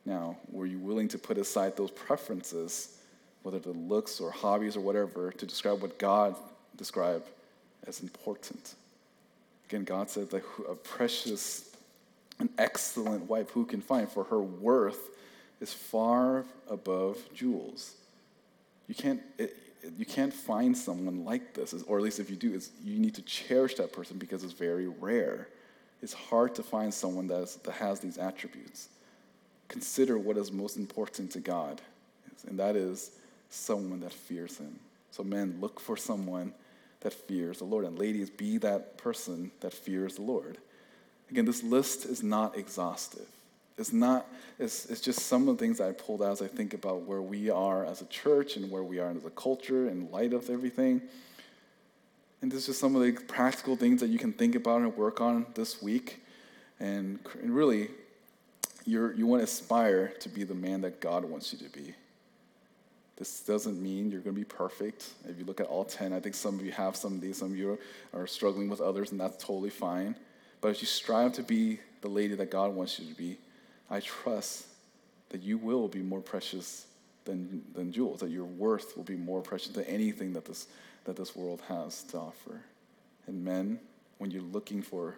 Now, were you willing to put aside those preferences, whether the looks or hobbies or whatever, to describe what God described as important? Again, God said that a precious, an excellent wife who can find, for her worth is far above jewels. You can't, it, you can't find someone like this, or at least if you do, you need to cherish that person because it's very rare. It's hard to find someone that, is, that has these attributes. Consider what is most important to God, and that is someone that fears Him. So, men, look for someone that fears the Lord. And ladies, be that person that fears the Lord. Again, this list is not exhaustive. It's not, it's, it's just some of the things I pulled out as I think about where we are as a church and where we are as a culture in light of everything. And this is just some of the practical things that you can think about and work on this week. And, and really, you're, you want to aspire to be the man that God wants you to be. This doesn't mean you're going to be perfect. If you look at all 10, I think some of you have some of these, some of you are struggling with others, and that's totally fine. But as you strive to be the lady that God wants you to be, I trust that you will be more precious than, than jewels, that your worth will be more precious than anything that this, that this world has to offer. And men, when you're looking for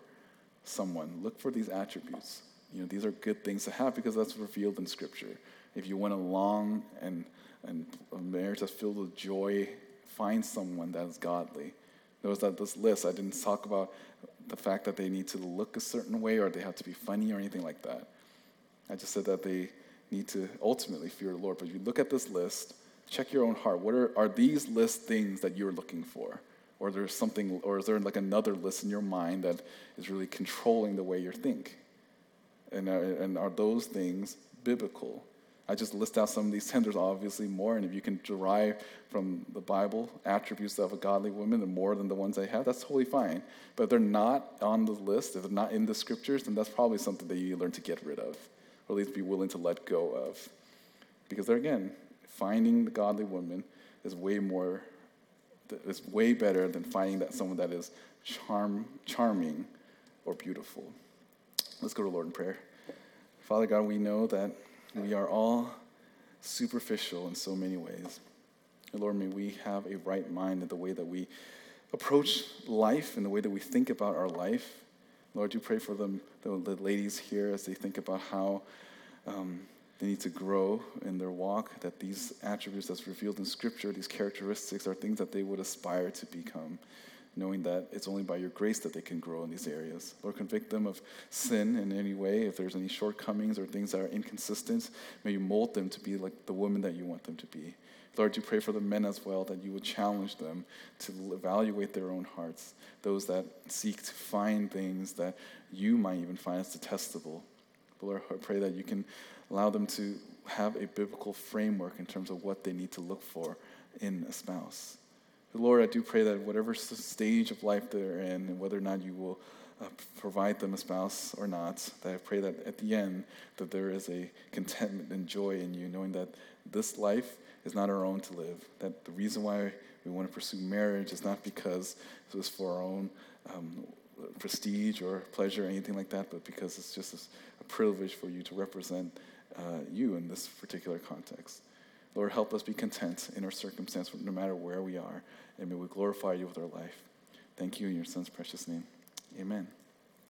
someone, look for these attributes. You know, these are good things to have because that's revealed in Scripture. If you want a long and, and a marriage that's filled with joy, find someone that is godly. Notice that this list, I didn't talk about the fact that they need to look a certain way or they have to be funny or anything like that. I just said that they need to ultimately fear the Lord. But if you look at this list, check your own heart. What are, are these list things that you're looking for? Or there's something, or is there like another list in your mind that is really controlling the way you think? And are, and are those things biblical? I just list out some of these ten. There's obviously more, and if you can derive from the Bible attributes of a godly woman and more than the ones I have, that's totally fine. But if they're not on the list, if they're not in the scriptures, then that's probably something that you learn to get rid of or at least be willing to let go of. Because there again, finding the godly woman is way more, is way better than finding that someone that is charm, charming or beautiful. Let's go to Lord in prayer. Father God, we know that we are all superficial in so many ways. And Lord, may we have a right mind in the way that we approach life and the way that we think about our life. Lord, you pray for them, the, ladies here as they think about how um, they need to grow in their walk, that these attributes that's revealed in Scripture, these characteristics, are things that they would aspire to become, knowing that it's only by your grace that they can grow in these areas. Lord, convict them of sin in any way. If there's any shortcomings or things that are inconsistent, may you mold them to be like the woman that you want them to be. Lord, do pray for the men as well, that you would challenge them to evaluate their own hearts, those that seek to find things that you might even find as detestable. But Lord, I pray that you can allow them to have a biblical framework in terms of what they need to look for in a spouse. But Lord, I do pray that whatever stage of life they're in, and whether or not you will uh, provide them a spouse or not, that I pray that at the end that there is a contentment and joy in you, knowing that this life is not our own to live. That the reason why we want to pursue marriage is not because it was for our own um, prestige or pleasure or anything like that, but because it's just a privilege for you to represent uh, you in this particular context. Lord, help us be content in our circumstance, no matter where we are, and may we glorify you with our life. Thank you in your Son's precious name. Amen.